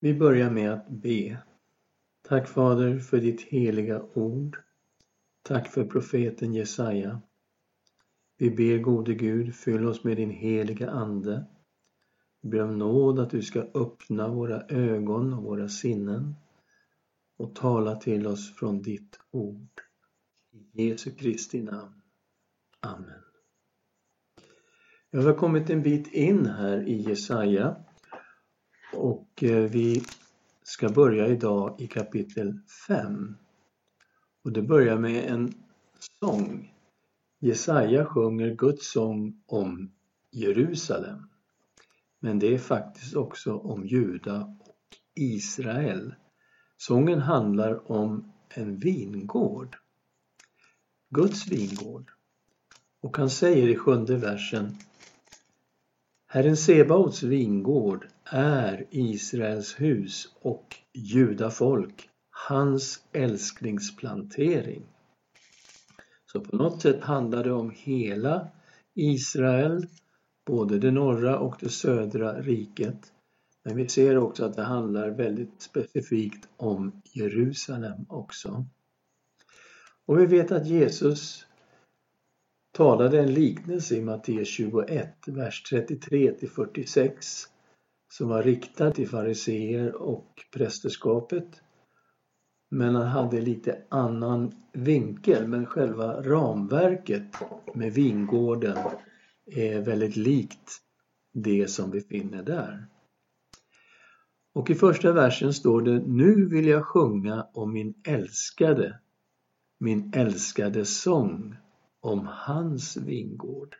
Vi börjar med att be. Tack Fader för ditt heliga ord. Tack för profeten Jesaja. Vi ber gode Gud, fyll oss med din heliga Ande. Vi ber om nåd att du ska öppna våra ögon och våra sinnen och tala till oss från ditt ord. I Jesu Kristi namn. Amen. Jag har kommit en bit in här i Jesaja och eh, vi ska börja idag i kapitel 5. Och det börjar med en sång. Jesaja sjunger Guds sång om Jerusalem. Men det är faktiskt också om Juda och Israel. Sången handlar om en vingård. Guds vingård. Och han säger i sjunde versen Herren Sebaots vingård är Israels hus och judafolk, hans älsklingsplantering. Så på något sätt handlar det om hela Israel, både det norra och det södra riket. Men vi ser också att det handlar väldigt specifikt om Jerusalem också. Och vi vet att Jesus talade en liknelse i Matteus 21, vers 33 till 46 som var riktad till fariseer och prästerskapet. Men han hade lite annan vinkel, men själva ramverket med vingården är väldigt likt det som vi finner där. Och i första versen står det Nu vill jag sjunga om min älskade, min älskade sång om hans vingård.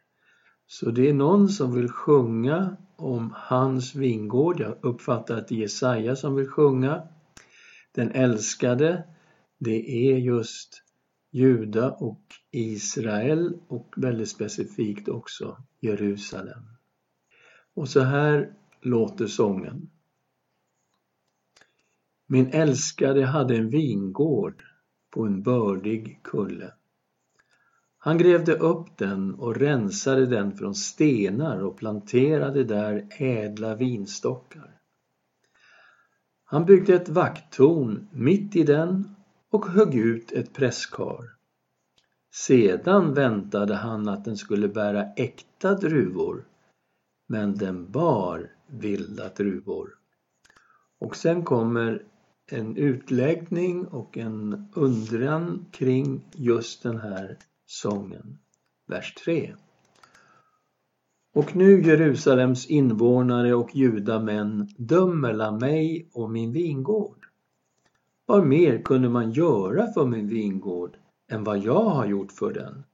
Så det är någon som vill sjunga om hans vingård. Jag uppfattar att det är Jesaja som vill sjunga. Den älskade, det är just Juda och Israel och väldigt specifikt också Jerusalem. Och så här låter sången. Min älskade hade en vingård på en bördig kulle. Han grävde upp den och rensade den från stenar och planterade där ädla vinstockar. Han byggde ett vakttorn mitt i den och högg ut ett presskar. Sedan väntade han att den skulle bära äkta druvor, men den bar vilda druvor. Och sen kommer en utläggning och en undran kring just den här sången. Vers 3. Och nu Jerusalems invånare och judamän dömerla mig och min vingård. Vad mer kunde man göra för min vingård än vad jag har gjort för den?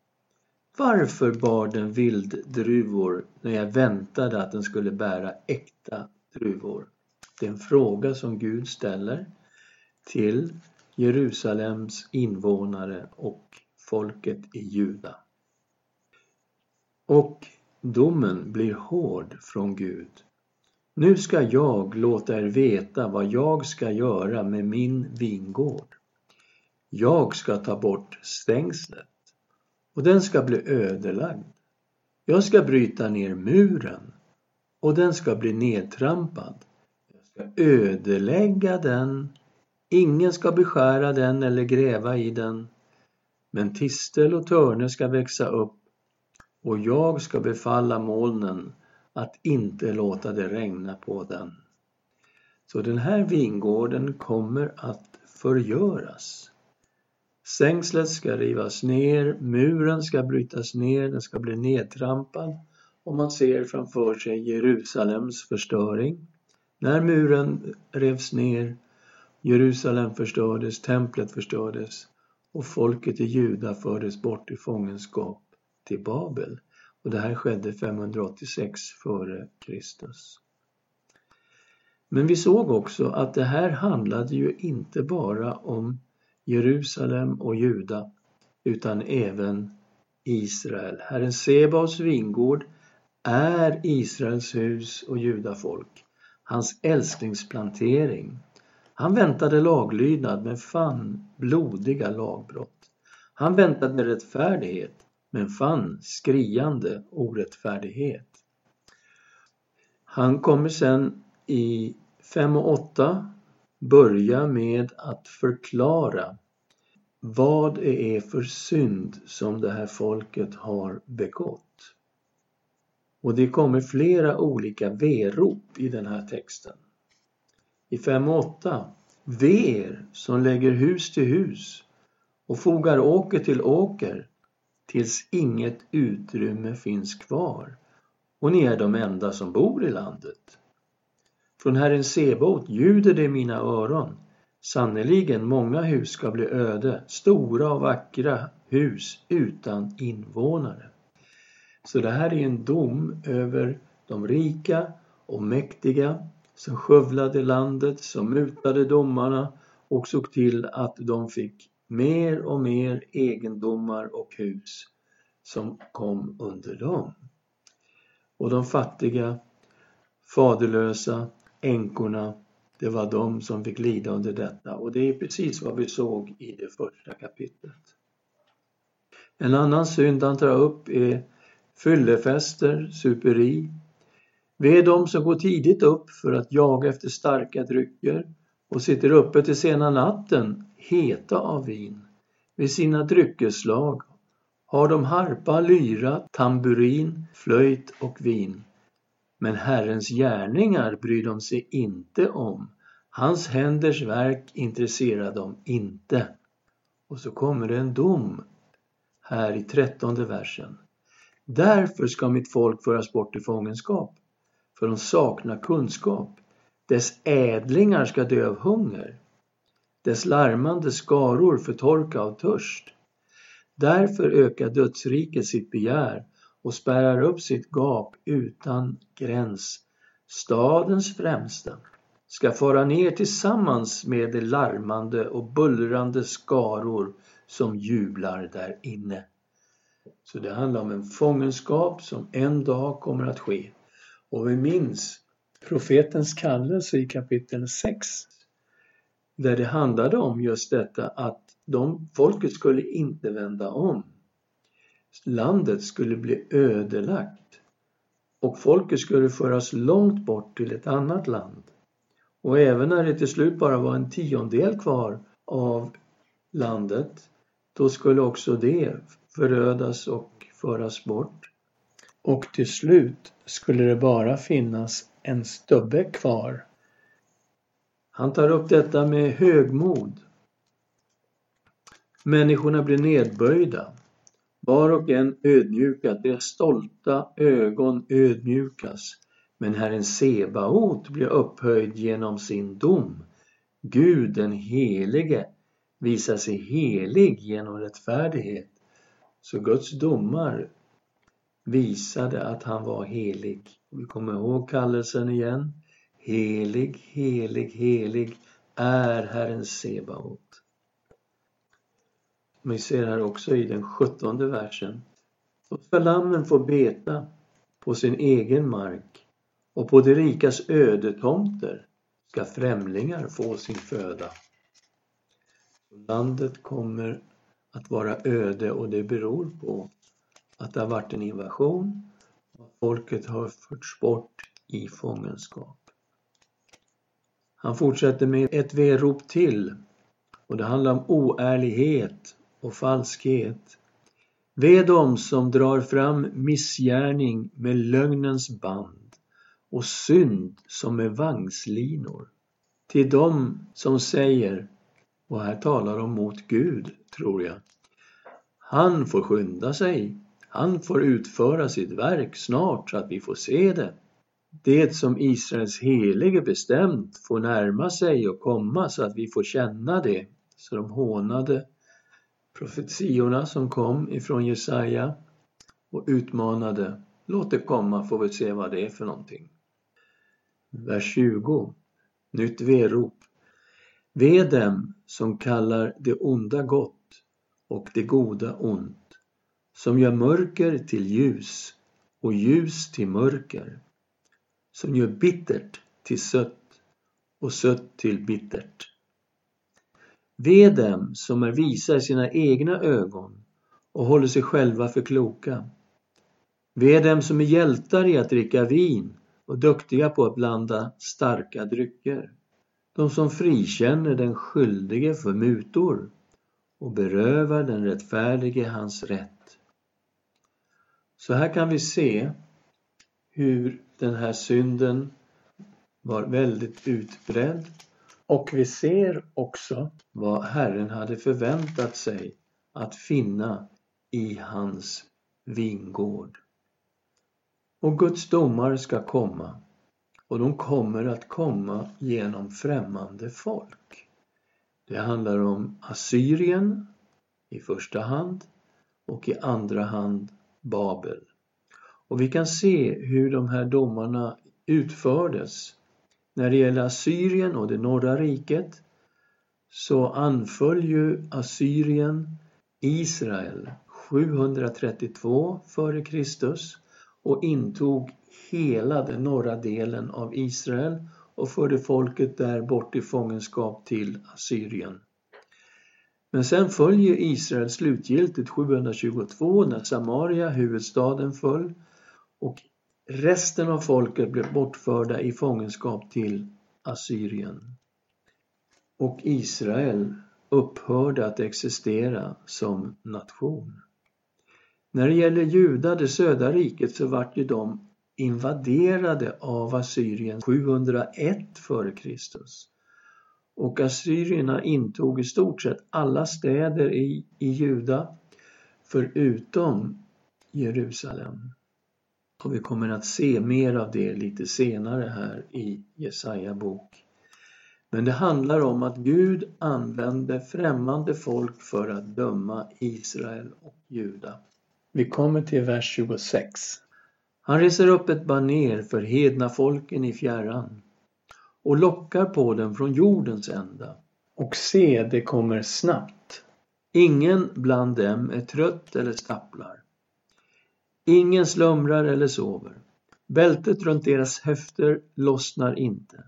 Varför bar den vilddruvor när jag väntade att den skulle bära äkta druvor? Det är en fråga som Gud ställer till Jerusalems invånare och folket i Juda. Och domen blir hård från Gud. Nu ska jag låta er veta vad jag ska göra med min vingård. Jag ska ta bort stängslet och den ska bli ödelagd. Jag ska bryta ner muren och den ska bli nedtrampad. Jag ska ödelägga den. Ingen ska beskära den eller gräva i den. Men tistel och törne ska växa upp och jag ska befalla molnen att inte låta det regna på den. Så den här vingården kommer att förgöras. Sängslet ska rivas ner, muren ska brytas ner, den ska bli nedtrampad och man ser framför sig Jerusalems förstöring. När muren revs ner, Jerusalem förstördes, templet förstördes, och folket i Juda fördes bort i fångenskap till Babel. Och det här skedde 586 före Kristus. Men vi såg också att det här handlade ju inte bara om Jerusalem och Juda utan även Israel. Herren Sebaos vingård är Israels hus och judafolk, hans älsklingsplantering. Han väntade laglydnad men fann blodiga lagbrott. Han väntade rättfärdighet men fann skriande orättfärdighet. Han kommer sen i 5 och 8 börja med att förklara vad det är för synd som det här folket har begått. Och det kommer flera olika verop i den här texten. I 5.8. Ve er som lägger hus till hus och fogar åker till åker tills inget utrymme finns kvar och ni är de enda som bor i landet. Från Herren Sebot ljuder det i mina öron. Sannerligen, många hus ska bli öde, stora och vackra hus utan invånare. Så det här är en dom över de rika och mäktiga som skövlade landet, som mutade domarna och såg till att de fick mer och mer egendomar och hus som kom under dem. Och de fattiga, faderlösa, änkorna, det var de som fick lida under detta och det är precis vad vi såg i det första kapitlet. En annan synd han tar upp är fyllefester, superi. Vi är de som går tidigt upp för att jaga efter starka drycker och sitter uppe till sena natten, heta av vin. Vid sina dryckeslag har de harpa, lyra, tamburin, flöjt och vin. Men Herrens gärningar bryr de sig inte om. Hans händers verk intresserar dem inte. Och så kommer det en dom här i trettonde versen. Därför ska mitt folk föras bort i fångenskap, för de saknar kunskap. Dess ädlingar ska dö av hunger, dess larmande skaror förtorka av törst. Därför ökar dödsriket sitt begär och spärrar upp sitt gap utan gräns. Stadens främsta ska fara ner tillsammans med de larmande och bullrande skaror som jublar där inne. Så det handlar om en fångenskap som en dag kommer att ske. Och vi minns profetens kallelse i kapitel 6 där det handlade om just detta att de, folket skulle inte vända om. Landet skulle bli ödelagt och folket skulle föras långt bort till ett annat land. Och även när det till slut bara var en tiondel kvar av landet, då skulle också det förödas och föras bort. Och till slut skulle det bara finnas en stubbe kvar. Han tar upp detta med högmod. Människorna blir nedböjda. Var och en ödmjukad, deras stolta ögon ödmjukas. Men Herren Sebaot blir upphöjd genom sin dom. Gud den helige visar sig helig genom rättfärdighet. Så Guds domar visade att han var helig. Vi kommer ihåg kallelsen igen. Helig, helig, helig är Herren Sebaot. Vi ser här också i den sjuttonde versen. Då ska lammen få beta på sin egen mark och på de rikas ödetomter ska främlingar få sin föda. Landet kommer att vara öde och det beror på att det har varit en invasion och folket har förts bort i fångenskap. Han fortsätter med ett verop till och det handlar om oärlighet och falskhet. Ve dem som drar fram missgärning med lögnens band och synd som med vagnslinor. Till dem som säger, och här talar de mot Gud, tror jag. Han får skynda sig, han får utföra sitt verk snart så att vi får se det. Det som Israels helige bestämt får närma sig och komma så att vi får känna det. Så de hånade profetiorna som kom ifrån Jesaja och utmanade. Låt det komma får vi se vad det är för någonting. Vers 20. Nytt verop. Ve dem som kallar det onda gott och det goda ont, som gör mörker till ljus och ljus till mörker, som gör bittert till sött och sött till bittert. Ve dem som är visa i sina egna ögon och håller sig själva för kloka. Ve dem som är hjältar i att dricka vin och duktiga på att blanda starka drycker. De som frikänner den skyldige för mutor och berövar den rättfärdige hans rätt. Så här kan vi se hur den här synden var väldigt utbredd och vi ser också vad Herren hade förväntat sig att finna i hans vingård. Och Guds domar ska komma och de kommer att komma genom främmande folk. Det handlar om Assyrien i första hand och i andra hand Babel. Och vi kan se hur de här domarna utfördes. När det gäller Assyrien och det norra riket så anföll ju Assyrien Israel 732 f.Kr. och intog hela den norra delen av Israel och förde folket där bort i fångenskap till Assyrien. Men sen följer Israel slutgiltigt 722 när Samaria, huvudstaden, föll och resten av folket blev bortförda i fångenskap till Assyrien. Och Israel upphörde att existera som nation. När det gäller Juda, det södra riket, så vart ju de invaderade av Assyrien 701 f.Kr. Och assyrierna intog i stort sett alla städer i, i Juda förutom Jerusalem. Och vi kommer att se mer av det lite senare här i Jesaja bok. Men det handlar om att Gud använde främmande folk för att döma Israel och Juda. Vi kommer till vers 26. Han reser upp ett baner för hedna folken i fjärran och lockar på dem från jordens ända. Och se, det kommer snabbt. Ingen bland dem är trött eller stapplar. Ingen slumrar eller sover. Bältet runt deras höfter lossnar inte.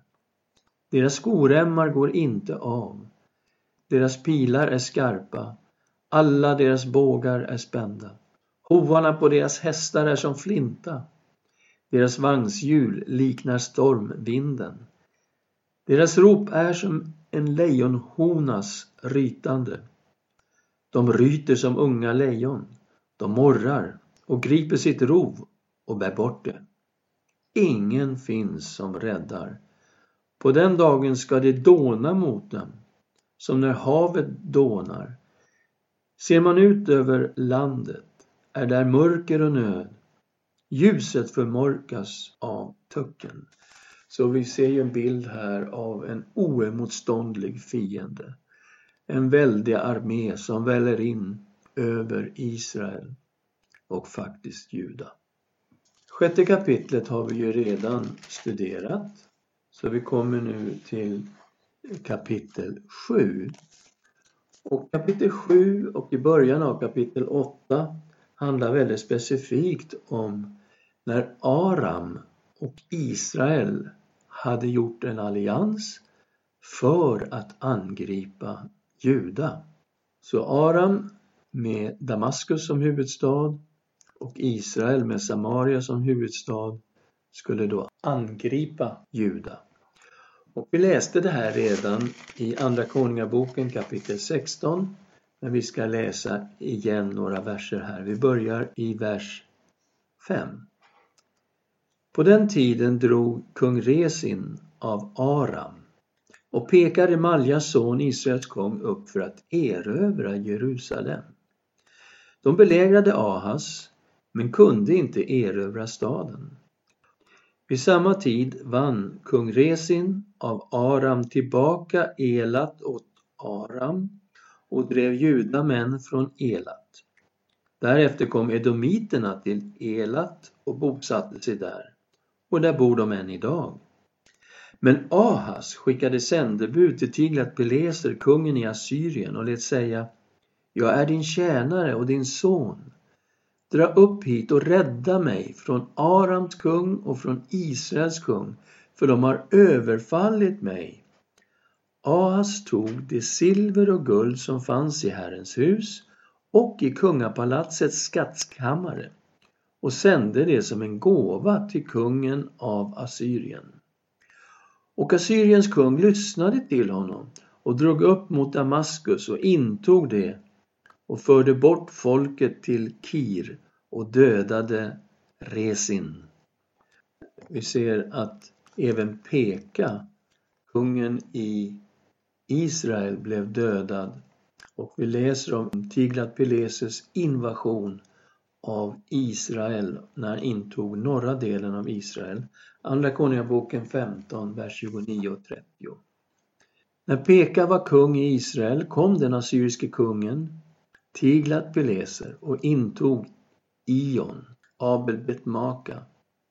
Deras skoremmar går inte av. Deras pilar är skarpa. Alla deras bågar är spända. Hovarna på deras hästar är som flinta. Deras vagnshjul liknar stormvinden. Deras rop är som en lejonhonas rytande. De ryter som unga lejon. De morrar och griper sitt rov och bär bort det. Ingen finns som räddar. På den dagen ska det dåna mot dem, som när havet dånar. Ser man ut över landet är där mörker och nöd. Ljuset förmörkas av tucken. Så vi ser ju en bild här av en oemotståndlig fiende. En väldig armé som väller in över Israel och faktiskt Juda. Sjätte kapitlet har vi ju redan studerat. Så vi kommer nu till kapitel 7. Och kapitel 7 och i början av kapitel 8 handlar väldigt specifikt om när Aram och Israel hade gjort en allians för att angripa Juda. Så Aram med Damaskus som huvudstad och Israel med Samaria som huvudstad skulle då angripa Juda. Och vi läste det här redan i Andra Konungaboken kapitel 16 men vi ska läsa igen några verser här. Vi börjar i vers 5. På den tiden drog kung Resin av Aram och pekade Maljas son Israels kung upp för att erövra Jerusalem. De belägrade Ahas men kunde inte erövra staden. Vid samma tid vann kung Resin av Aram tillbaka Elat åt Aram och drev judamän från Elat. Därefter kom edomiterna till Elat och bosatte sig där och där bor de än idag. Men Ahas skickade sändebud till Tiglat-Pileser, kungen i Assyrien och lät säga Jag är din tjänare och din son. Dra upp hit och rädda mig från Arams kung och från Israels kung, för de har överfallit mig. Ahas tog det silver och guld som fanns i Herrens hus och i kungapalatsets skattkammare och sände det som en gåva till kungen av Assyrien. Och Assyriens kung lyssnade till honom och drog upp mot Damaskus och intog det och förde bort folket till Kir och dödade Resin. Vi ser att även Peka, kungen i Israel, blev dödad och vi läser om Tiglat-Pileses invasion av Israel när han intog norra delen av Israel. Andra Konungaboken 15, vers 29 och 30. När Peka var kung i Israel kom den assyriske kungen Tiglat-Pileser och intog Ion, Abel Betmaka,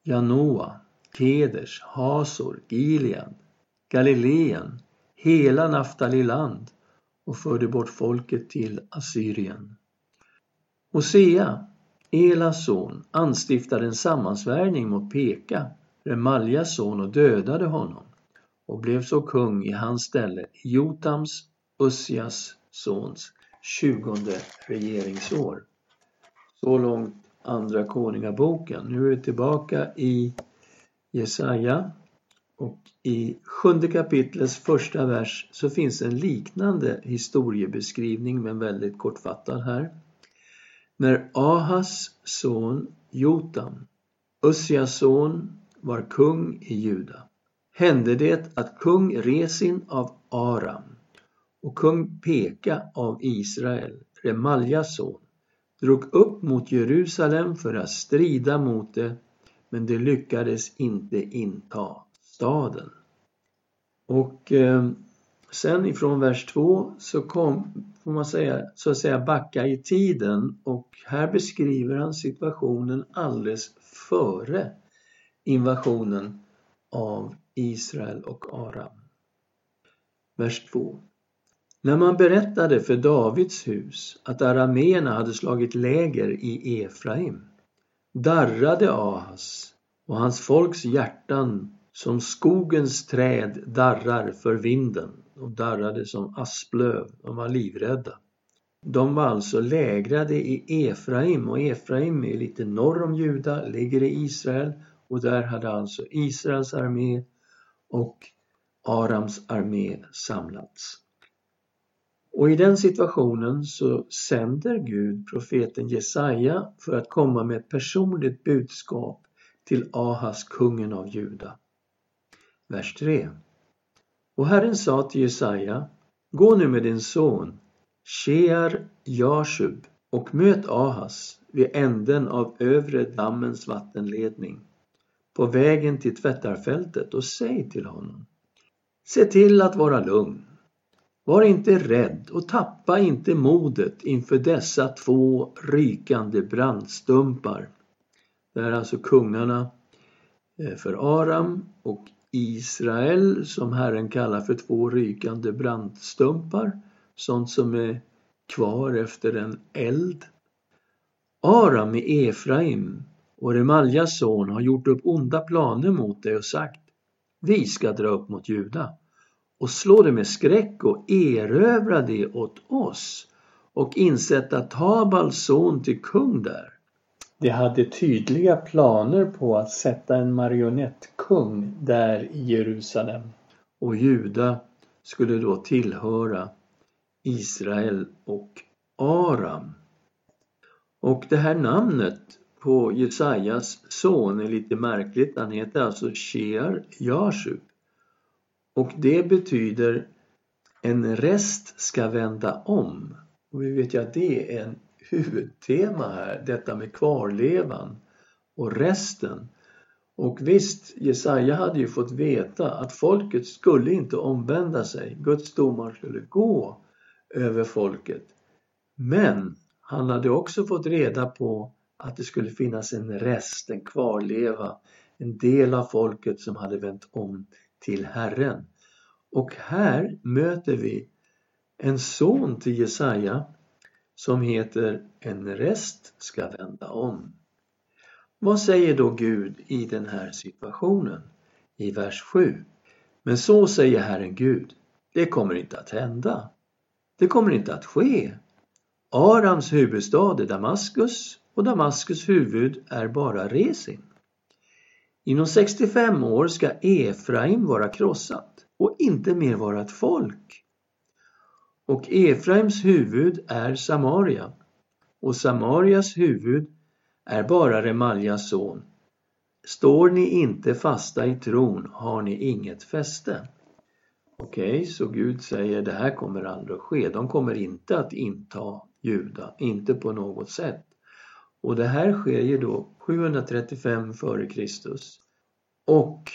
Janoa, Keders, Hasor, Gilead, Galileen, hela Naftaliland och förde bort folket till Assyrien. Hosea, Elas son, anstiftade en sammansvärjning mot Peka, Remaljas son och dödade honom och blev så kung i hans ställe Jotams, Ussias sons, tjugonde regeringsår. Så långt Andra Konungaboken. Nu är vi tillbaka i Jesaja och i sjunde kapitlets första vers så finns en liknande historiebeskrivning men väldigt kortfattad här. När Ahas son Jotam, Ussias son, var kung i Juda hände det att kung Resin av Aram och kung Peka av Israel, Remaljas son, drog upp mot Jerusalem för att strida mot det, men de lyckades inte inta staden. Och eh, sen ifrån vers 2 så kom, får man säga, så att säga backa i tiden och här beskriver han situationen alldeles före invasionen av Israel och Aram. Vers 2. När man berättade för Davids hus att arameerna hade slagit läger i Efraim darrade Ahas och hans folks hjärtan som skogens träd darrar för vinden och darrade som asplöv, de var livrädda. De var alltså lägrade i Efraim och Efraim är lite norr om Juda, ligger i Israel och där hade alltså Israels armé och Arams armé samlats. Och i den situationen så sänder Gud profeten Jesaja för att komma med ett personligt budskap till Ahas, kungen av Juda. Vers 3. Och Herren sa till Jesaja, gå nu med din son Shear Jashub och möt Ahas vid änden av övre dammens vattenledning på vägen till tvättarfältet och säg till honom Se till att vara lugn. Var inte rädd och tappa inte modet inför dessa två rykande brandstumpar. Det är alltså kungarna eh, för Aram och Israel som Herren kallar för två rykande brandstumpar, sånt som är kvar efter en eld. Aram i Efraim och Remaljas son har gjort upp onda planer mot dig och sagt Vi ska dra upp mot Juda och slå det med skräck och erövra det åt oss och insätta Tabals son till kung där. De hade tydliga planer på att sätta en marionettkung där i Jerusalem och Juda skulle då tillhöra Israel och Aram. Och det här namnet på Jesajas son är lite märkligt. Han heter alltså Shear Jashub. Och det betyder en rest ska vända om. Och vi vet ju att det är en huvudtema här, detta med kvarlevan och resten. Och visst, Jesaja hade ju fått veta att folket skulle inte omvända sig. Guds domar skulle gå över folket. Men han hade också fått reda på att det skulle finnas en rest, en kvarleva, en del av folket som hade vänt om till Herren. Och här möter vi en son till Jesaja som heter En rest ska vända om. Vad säger då Gud i den här situationen? I vers 7. Men så säger Herren Gud, det kommer inte att hända. Det kommer inte att ske. Arams huvudstad är Damaskus och Damaskus huvud är bara Resin. Inom 65 år ska Efraim vara krossat och inte mer vara ett folk. Och Efraims huvud är Samaria och Samarias huvud är bara Remaljas son. Står ni inte fasta i tron har ni inget fäste. Okej, okay, så Gud säger det här kommer aldrig att ske. De kommer inte att inta Juda, inte på något sätt. Och det här sker ju då 735 f.Kr. Och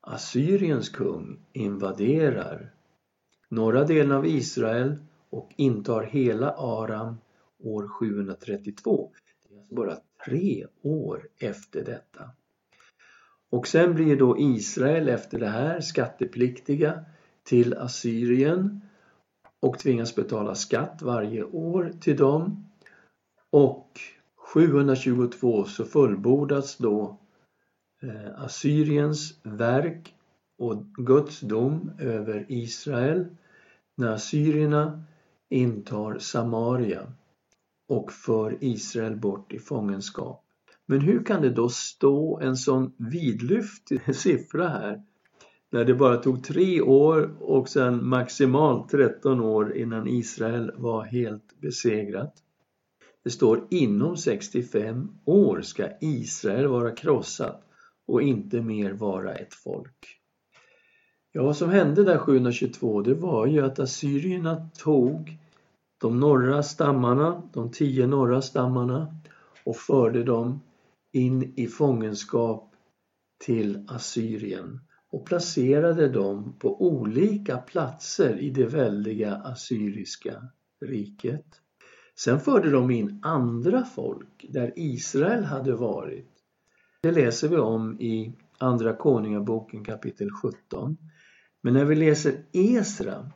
Assyriens kung invaderar norra delen av Israel och intar hela Aram år 732. Det är alltså bara tre år efter detta. Och sen blir då Israel efter det här skattepliktiga till Assyrien och tvingas betala skatt varje år till dem. Och 722 så fullbordas då eh, Assyriens verk och Guds dom över Israel när assyrierna intar Samaria och för Israel bort i fångenskap. Men hur kan det då stå en sån vidlyftig siffra här när det bara tog tre år och sen maximalt 13 år innan Israel var helt besegrat? Det står inom 65 år ska Israel vara krossat och inte mer vara ett folk. Ja, vad som hände där 722 det var ju att assyrierna tog de norra stammarna, de tio norra stammarna och förde dem in i fångenskap till Assyrien och placerade dem på olika platser i det väldiga assyriska riket. Sen förde de in andra folk där Israel hade varit. Det läser vi om i Andra Konungaboken kapitel 17. Men när vi läser Esra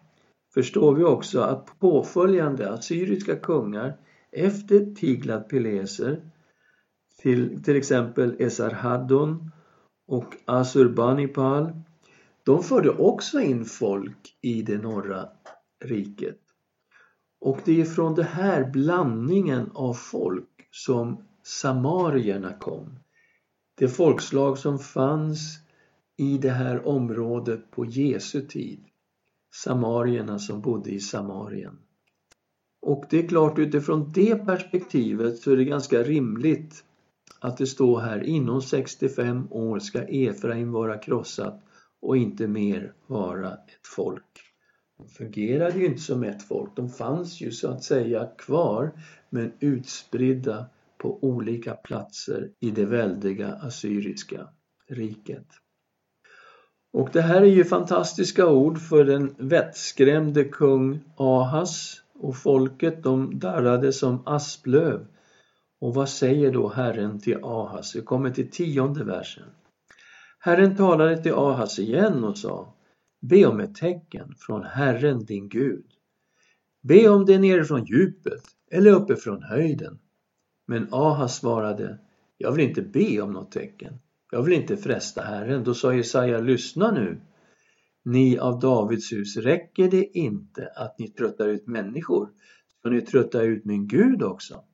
förstår vi också att påföljande assyriska kungar efter Tiglat-Pileser till, till exempel Esarhaddon och Asurbanipal de förde också in folk i det norra riket. Och det är från den här blandningen av folk som samarierna kom. Det folkslag som fanns i det här området på Jesu tid. Samarierna som bodde i Samarien. Och det är klart utifrån det perspektivet så är det ganska rimligt att det står här inom 65 år ska Efraim vara krossat och inte mer vara ett folk. De fungerade ju inte som ett folk, de fanns ju så att säga kvar men utspridda på olika platser i det väldiga assyriska riket. Och det här är ju fantastiska ord för den vettskrämde kung Ahas och folket de darrade som asplöv. Och vad säger då Herren till Ahas? Vi kommer till tionde versen. Herren talade till Ahas igen och sa Be om ett tecken från Herren din Gud. Be om det nere från djupet eller uppe från höjden. Men Ahas svarade Jag vill inte be om något tecken. Jag vill inte fresta Herren. Då sa Jesaja, lyssna nu. Ni av Davids hus, räcker det inte att ni tröttar ut människor? Ska ni trötta ut min Gud också?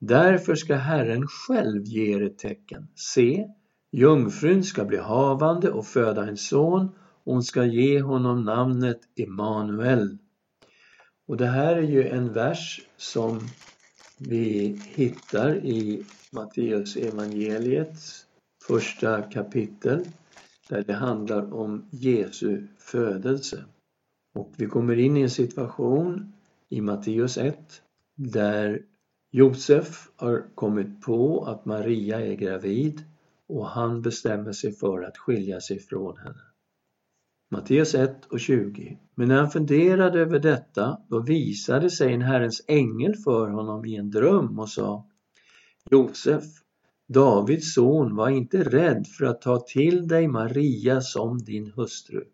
Därför ska Herren själv ge er ett tecken. Se, jungfrun ska bli havande och föda en son och hon ska ge honom namnet Emanuel. Och det här är ju en vers som vi hittar i Matteus evangeliets första kapitel där det handlar om Jesu födelse. Och vi kommer in i en situation i Matteus 1 där Josef har kommit på att Maria är gravid och han bestämmer sig för att skilja sig från henne. Matteus 1 och 20. Men när han funderade över detta, då visade sig en Herrens ängel för honom i en dröm och sa Josef, Davids son, var inte rädd för att ta till dig Maria som din hustru.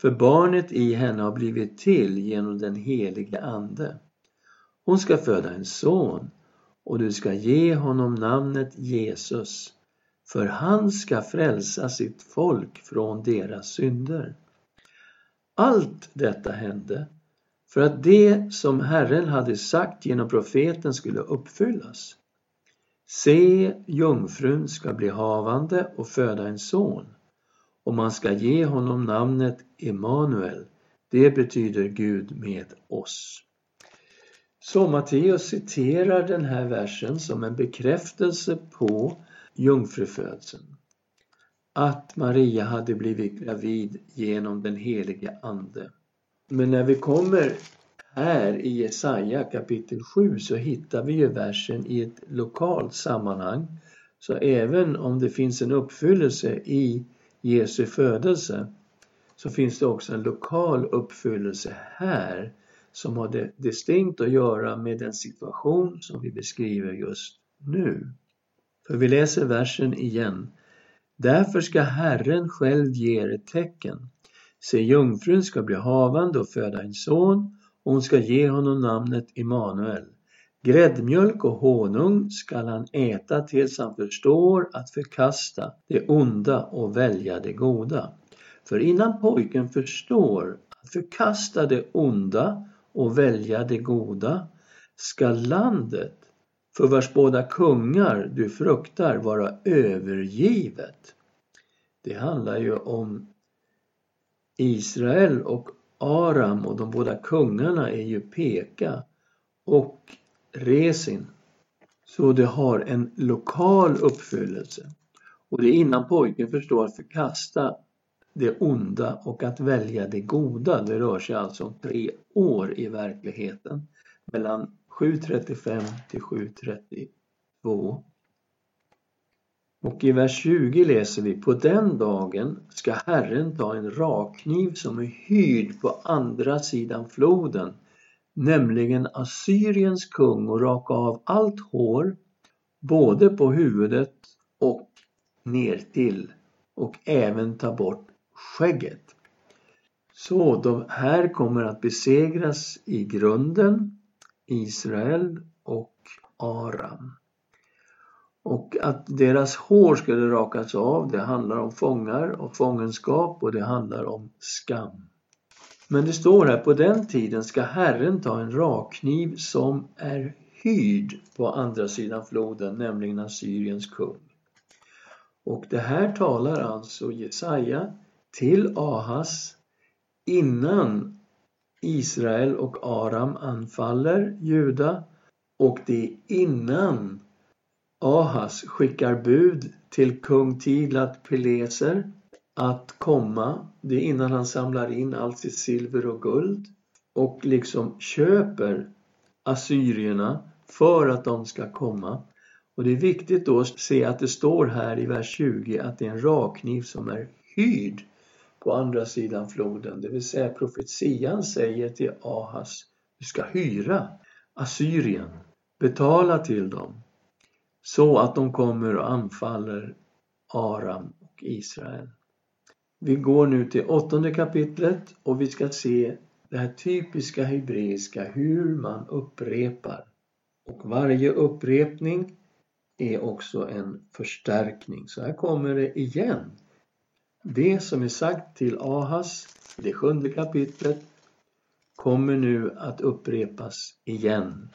För barnet i henne har blivit till genom den helige Ande. Hon ska föda en son och du ska ge honom namnet Jesus för han ska frälsa sitt folk från deras synder. Allt detta hände för att det som Herren hade sagt genom profeten skulle uppfyllas. Se, jungfrun ska bli havande och föda en son och man ska ge honom namnet Emanuel. Det betyder Gud med oss. Så Matteus citerar den här versen som en bekräftelse på jungfrufödseln. Att Maria hade blivit gravid genom den helige Ande. Men när vi kommer här i Jesaja kapitel 7 så hittar vi ju versen i ett lokalt sammanhang. Så även om det finns en uppfyllelse i Jesu födelse så finns det också en lokal uppfyllelse här som har distinkt att göra med den situation som vi beskriver just nu. För vi läser versen igen. Därför ska Herren själv ge er ett tecken. Se, jungfrun ska bli havande och föda en son och hon ska ge honom namnet Immanuel. Gräddmjölk och honung skall han äta tills han förstår att förkasta det onda och välja det goda. För innan pojken förstår att förkasta det onda och välja det goda skall landet för vars båda kungar du fruktar vara övergivet. Det handlar ju om Israel och Aram och de båda kungarna är ju Peka och Resin. Så det har en lokal uppfyllelse. Och det är innan pojken förstår att förkasta det onda och att välja det goda. Det rör sig alltså om tre år i verkligheten. Mellan 7.35 till 7.32. Och i vers 20 läser vi På den dagen ska Herren ta en rakkniv som är hyrd på andra sidan floden, nämligen Assyriens kung och raka av allt hår, både på huvudet och ner till och även ta bort skägget. Så de här kommer att besegras i grunden, Israel och Aram. Och att deras hår skulle rakas av, det handlar om fångar och fångenskap och det handlar om skam. Men det står här, på den tiden ska Herren ta en rakkniv som är hyrd på andra sidan floden, nämligen Assyriens kung. Och det här talar alltså Jesaja till Ahas innan Israel och Aram anfaller Juda och det är innan Ahas skickar bud till kung Tiglat-Pileser att komma. Det är innan han samlar in allt sitt silver och guld och liksom köper assyrierna för att de ska komma. Och det är viktigt då att se att det står här i vers 20 att det är en rakkniv som är hyrd på andra sidan floden. Det vill säga profetian säger till Ahas, du ska hyra Assyrien, betala till dem så att de kommer och anfaller Aram och Israel. Vi går nu till åttonde kapitlet och vi ska se det här typiska hebreiska, hur man upprepar. Och varje upprepning är också en förstärkning. Så här kommer det igen. Det som är sagt till Ahas i det sjunde kapitlet kommer nu att upprepas igen,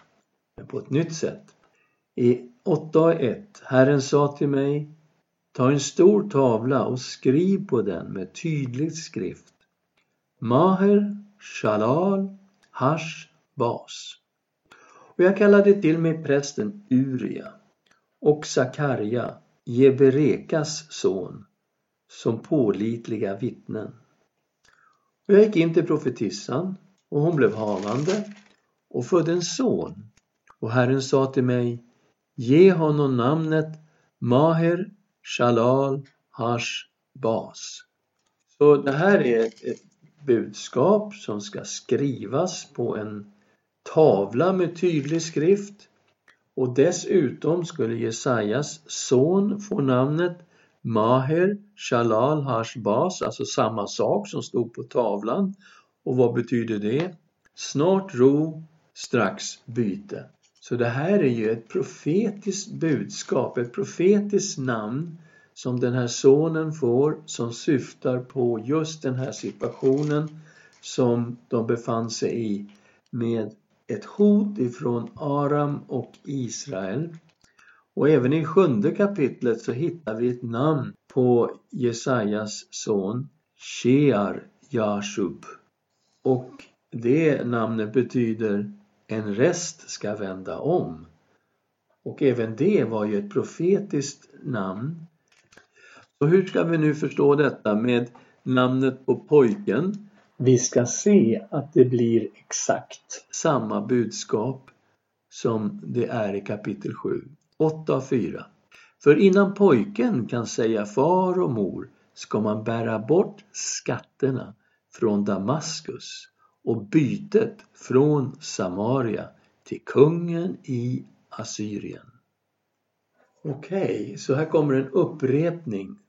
men på ett nytt sätt. I 8.1 Herren sa till mig Ta en stor tavla och skriv på den med tydlig skrift Maher Shalal Hash Bas. Och jag kallade till mig prästen Uria och Sakarja, Jeberekas son, som pålitliga vittnen. Och jag gick in till profetissan och hon blev havande och födde en son. Och Herren sa till mig Ge honom namnet Maher Shalal Hash Bas. Så det här är ett, ett budskap som ska skrivas på en tavla med tydlig skrift och dessutom skulle Jesajas son få namnet Maher Shalal Hash Bas, alltså samma sak som stod på tavlan. Och vad betyder det? Snart ro, strax byte. Så det här är ju ett profetiskt budskap, ett profetiskt namn som den här sonen får som syftar på just den här situationen som de befann sig i med ett hot ifrån Aram och Israel. Och även i sjunde kapitlet så hittar vi ett namn på Jesajas son, Shear Jashub. Och det namnet betyder en rest ska vända om. Och även det var ju ett profetiskt namn. Så hur ska vi nu förstå detta med namnet på pojken? Vi ska se att det blir exakt samma budskap som det är i kapitel 7, 8 och 4. För innan pojken kan säga far och mor ska man bära bort skatterna från Damaskus och bytet från Samaria till kungen i Assyrien. Okej, okay, så här kommer en upprepning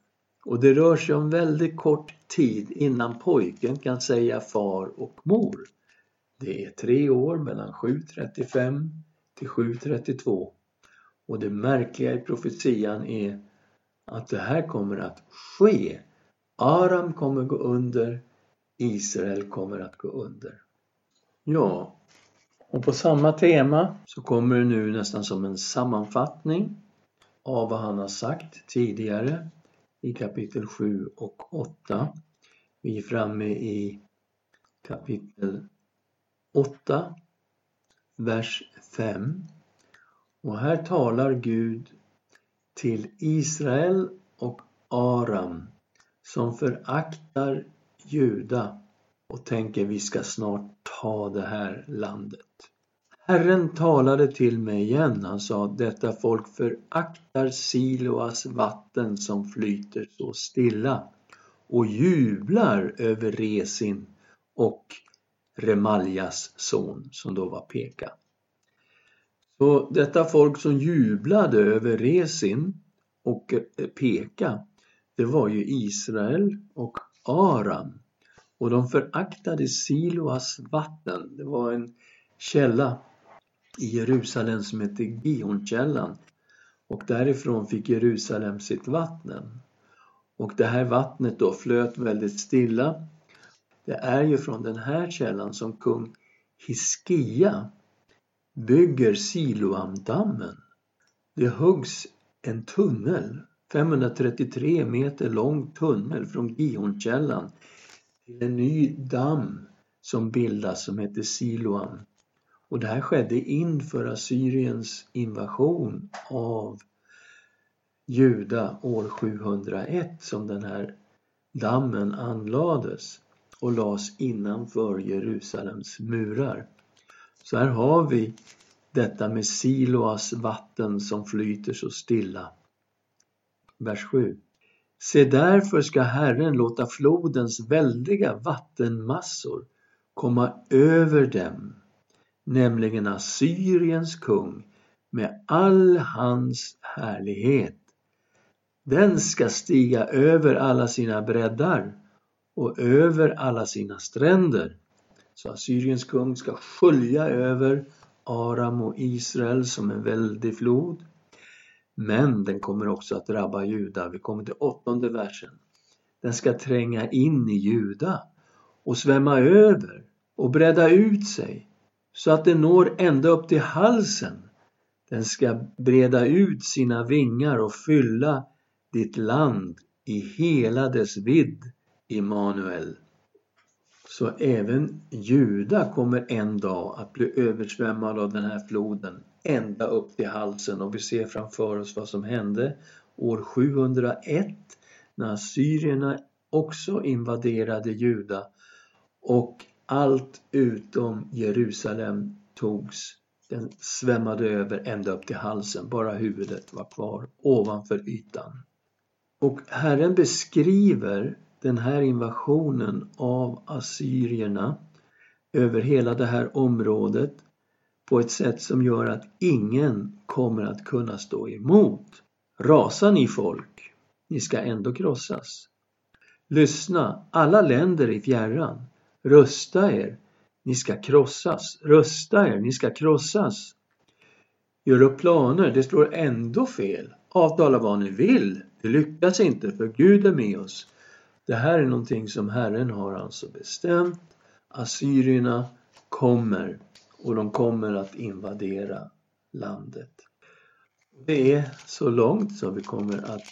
och det rör sig om väldigt kort tid innan pojken kan säga far och mor. Det är tre år mellan 7.35 till 7.32 och det märkliga i profetian är att det här kommer att ske. Aram kommer gå under, Israel kommer att gå under. Ja, och på samma tema så kommer det nu nästan som en sammanfattning av vad han har sagt tidigare i kapitel 7 och 8. Vi är framme i kapitel 8, vers 5. Och här talar Gud till Israel och Aram som föraktar Juda och tänker vi ska snart ta det här landet. Herren talade till mig igen. Han sa detta folk föraktar Siloas vatten som flyter så stilla och jublar över Resin och Remaljas son som då var Peka. Så detta folk som jublade över Resin och Peka det var ju Israel och Aram och de föraktade Siloas vatten. Det var en källa i Jerusalem som hette Gionkällan och därifrån fick Jerusalem sitt vatten. Och det här vattnet då flöt väldigt stilla. Det är ju från den här källan som kung Hiskia bygger Siloamdammen. Det huggs en tunnel, 533 meter lång tunnel från Gihonkällan till en ny damm som bildas som heter Siloam. Och det här skedde inför Assyriens invasion av Juda år 701 som den här dammen anlades och lades innanför Jerusalems murar. Så här har vi detta med Siloas vatten som flyter så stilla. Vers 7. Se därför ska Herren låta flodens väldiga vattenmassor komma över dem nämligen Assyriens kung med all hans härlighet. Den ska stiga över alla sina breddar och över alla sina stränder. Så Assyriens kung ska skölja över Aram och Israel som en väldig flod. Men den kommer också att drabba Juda. Vi kommer till åttonde versen. Den ska tränga in i Juda och svämma över och bredda ut sig så att den når ända upp till halsen. Den ska breda ut sina vingar och fylla ditt land i hela dess vidd, Immanuel. Så även Juda kommer en dag att bli översvämmad av den här floden ända upp till halsen och vi ser framför oss vad som hände år 701 när assyrierna också invaderade Juda och allt utom Jerusalem togs. Den svämmade över ända upp till halsen, bara huvudet var kvar ovanför ytan. Och Herren beskriver den här invasionen av assyrierna över hela det här området på ett sätt som gör att ingen kommer att kunna stå emot. Rasar ni folk, ni ska ändå krossas. Lyssna, alla länder i fjärran, Rösta er, ni ska krossas. Rösta er, ni ska krossas. Gör upp planer, det slår ändå fel. Avtala vad ni vill, det lyckas inte för Gud är med oss. Det här är någonting som Herren har alltså bestämt. Assyrierna kommer och de kommer att invadera landet. Det är så långt som vi kommer att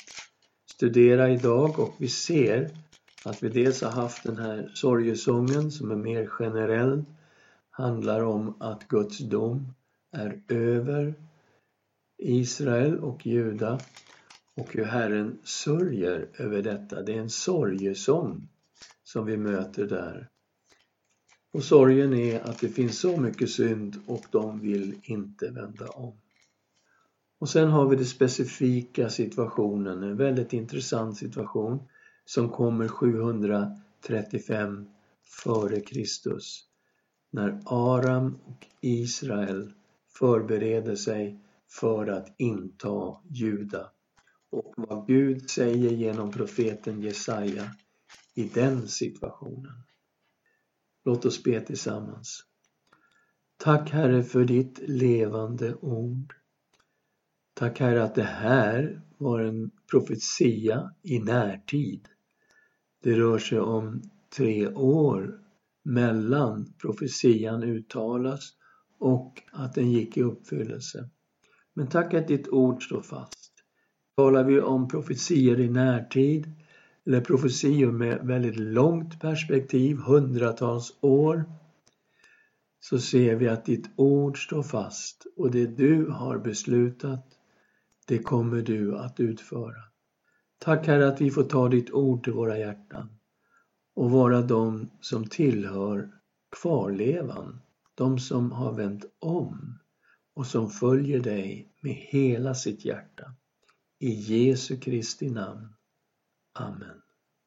studera idag och vi ser att vi dels har haft den här sorgesången som är mer generell, handlar om att Guds dom är över Israel och Juda och hur Herren sörjer över detta. Det är en sorgesång som vi möter där. Och sorgen är att det finns så mycket synd och de vill inte vända om. Och sen har vi den specifika situationen, en väldigt intressant situation som kommer 735 före Kristus. När Aram och Israel förbereder sig för att inta Juda. Och vad Gud säger genom profeten Jesaja i den situationen. Låt oss be tillsammans. Tack Herre för ditt levande ord. Tack Herre att det här var en profetia i närtid. Det rör sig om tre år mellan profetian uttalas och att den gick i uppfyllelse. Men tack att ditt ord står fast. Talar vi om profetior i närtid eller profetior med väldigt långt perspektiv, hundratals år, så ser vi att ditt ord står fast och det du har beslutat, det kommer du att utföra. Tack Herre att vi får ta ditt ord till våra hjärtan och vara de som tillhör kvarlevan, de som har vänt om och som följer dig med hela sitt hjärta. I Jesu Kristi namn. Amen.